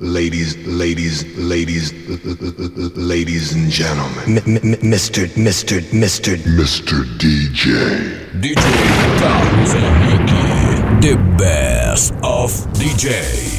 Ladies, ladies, ladies, ladies and gentlemen. Mr. Mr. Mr. Mr. DJ. DJ Carlos Henrique. The best of DJ.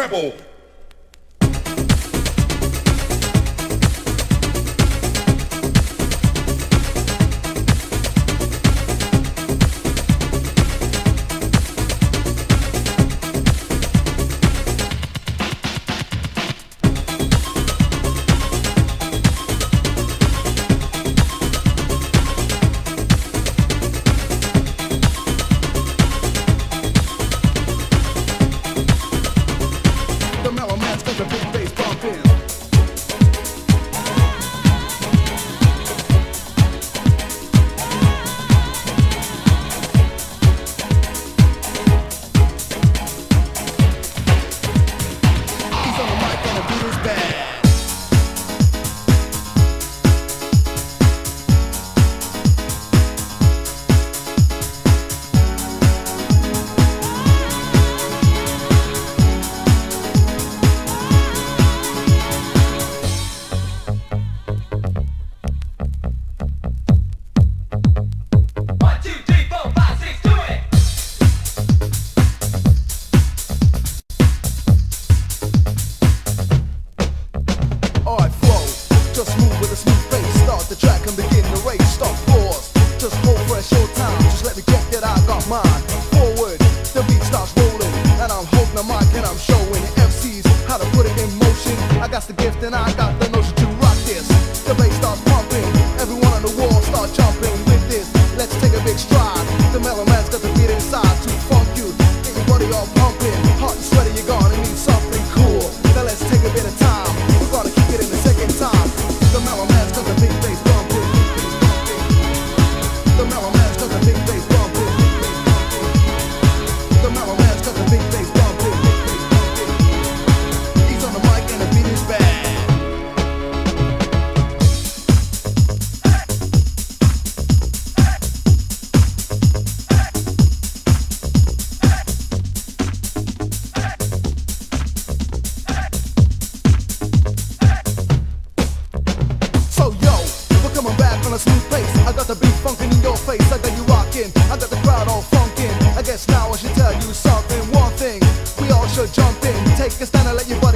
Rebel. on a smooth pace. I got the beat funkin' in your face. I got you rockin'. I got the crowd all funkin'. I guess now I should tell you something. One thing, we all should jump in. Take a stand and let your body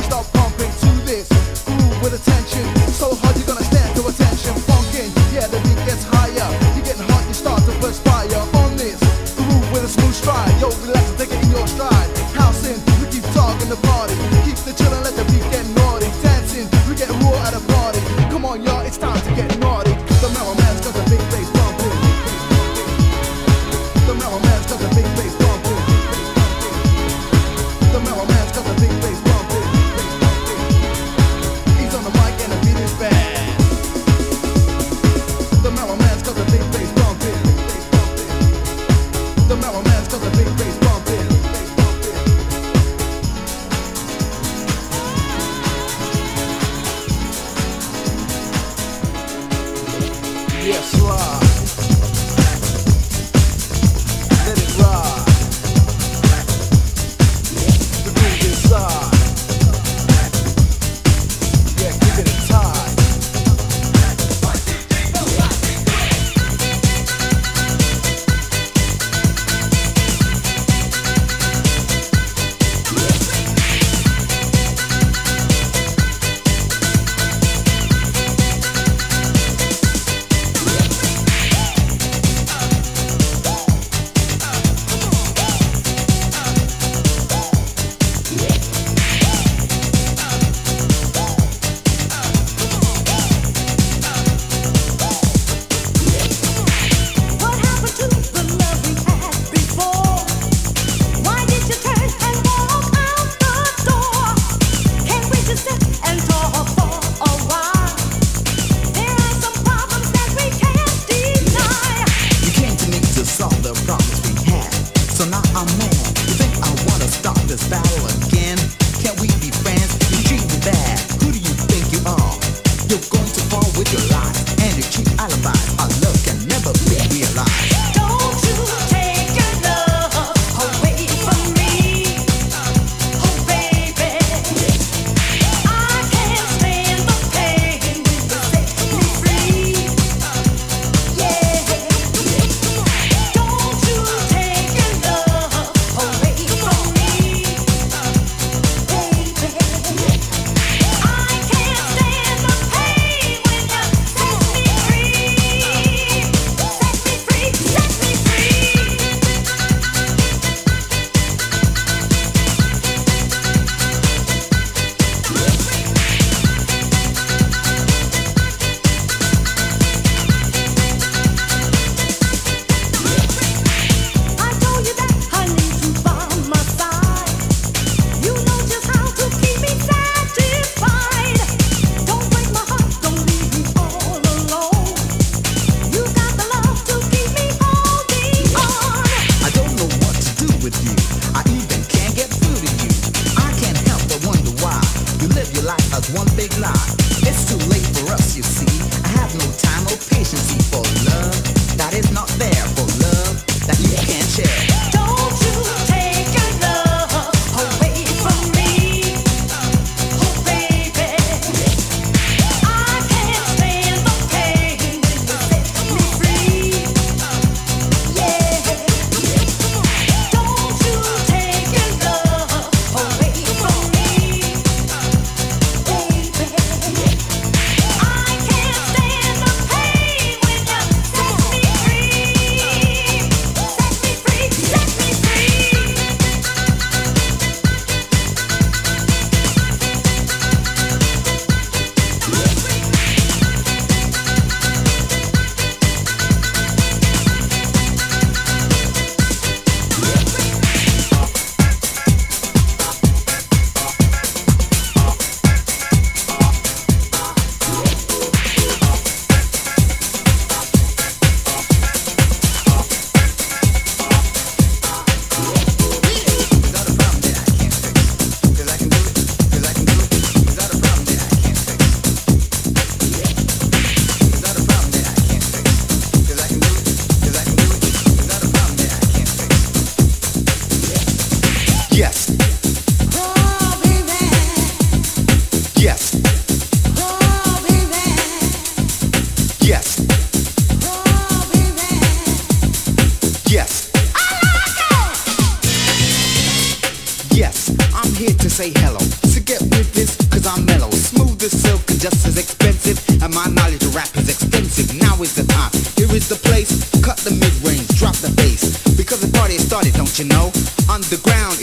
say hello. So get with this, cause I'm mellow. Smooth as silk and just as expensive. And my knowledge of rap is extensive. Now is the time, here is the place. Cut the mid-range, drop the bass. Because the party has started, don't you know? Underground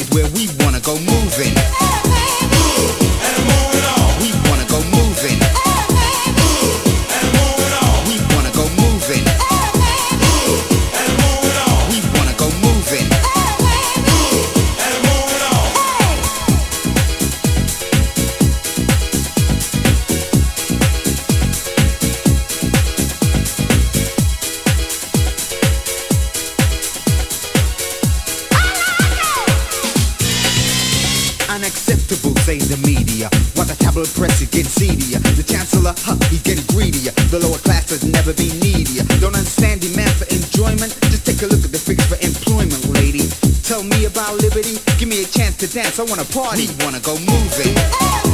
I wanna party, wanna go moving.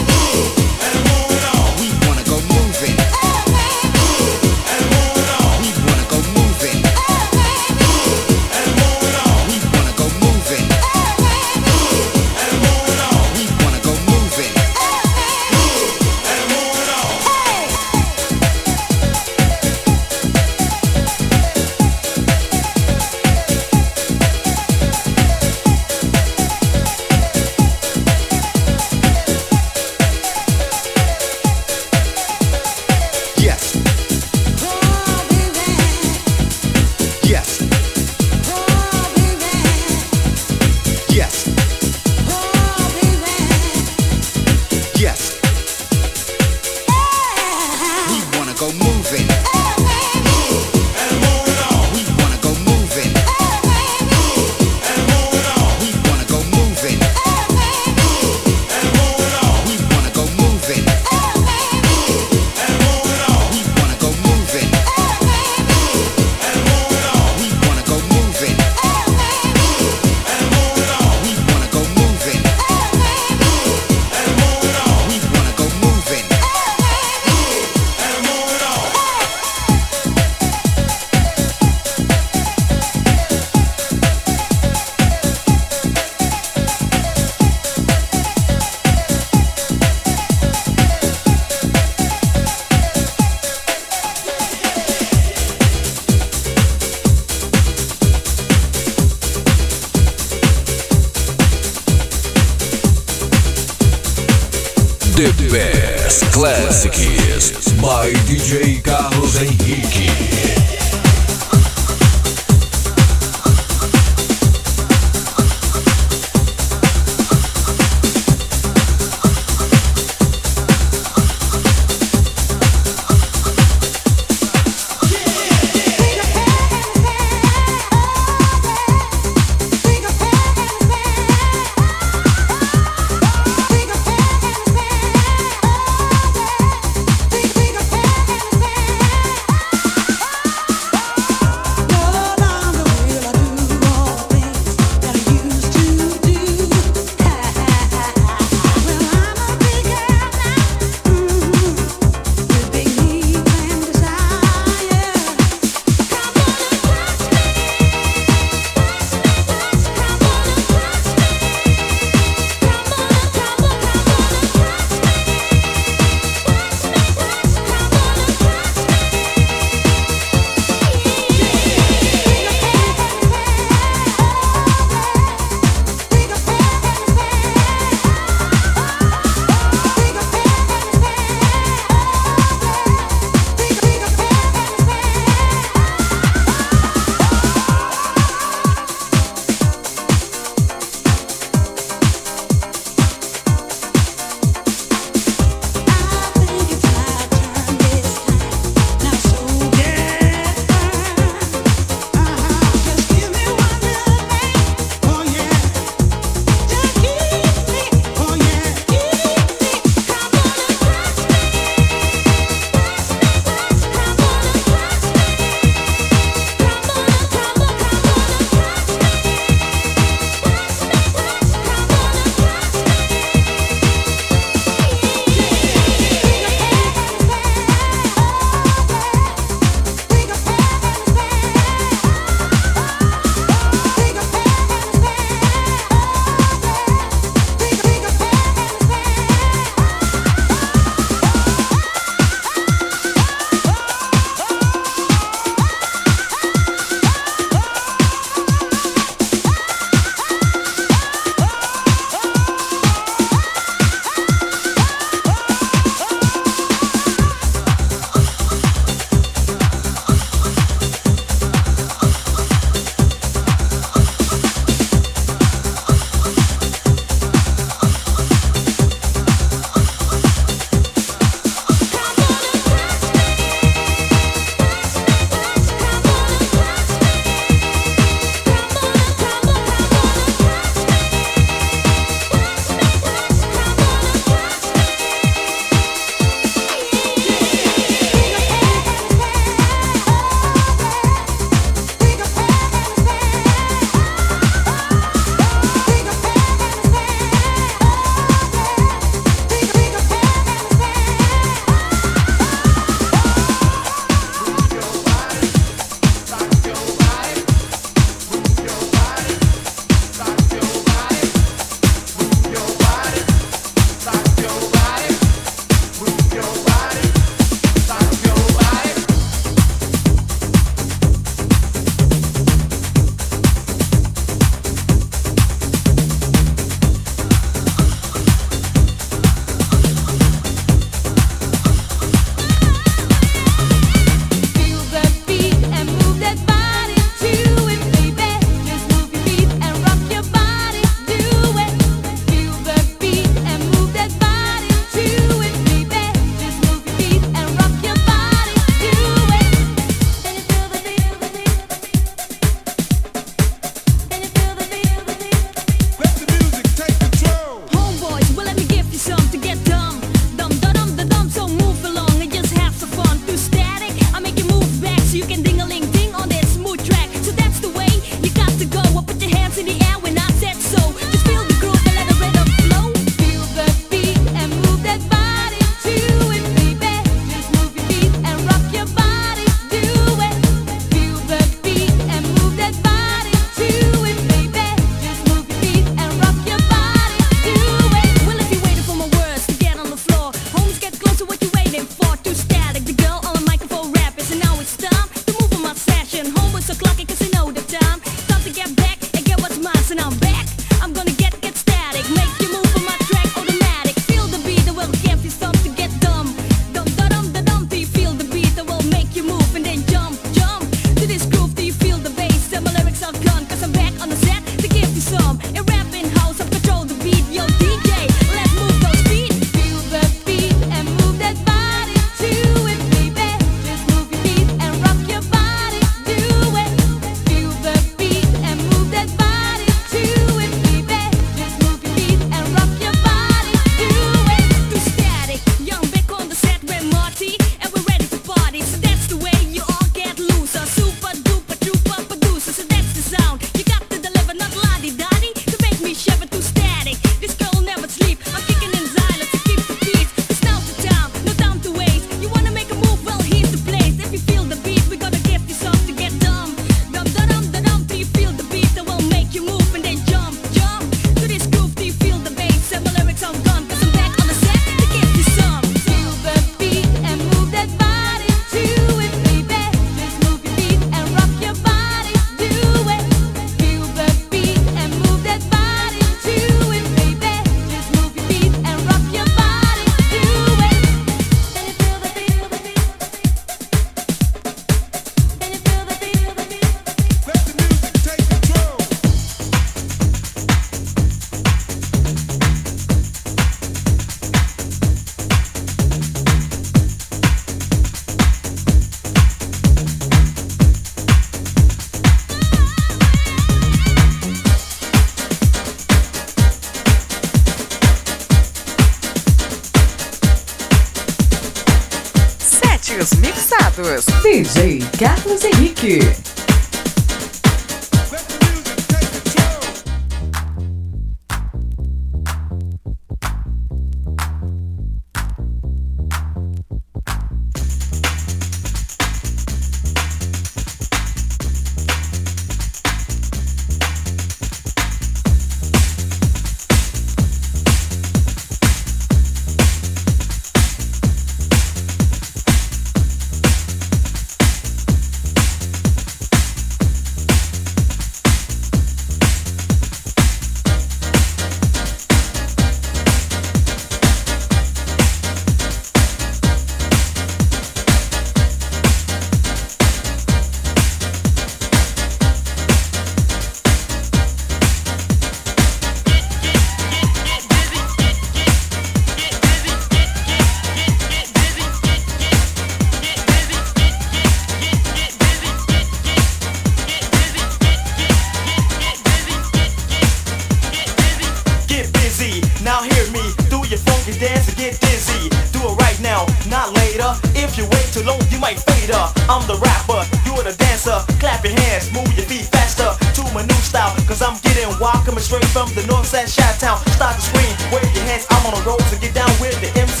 Cause I'm getting wild, coming straight from the north side, Chi-Town. Start to scream, wave your hands, I'm on the road, so get down with the MC.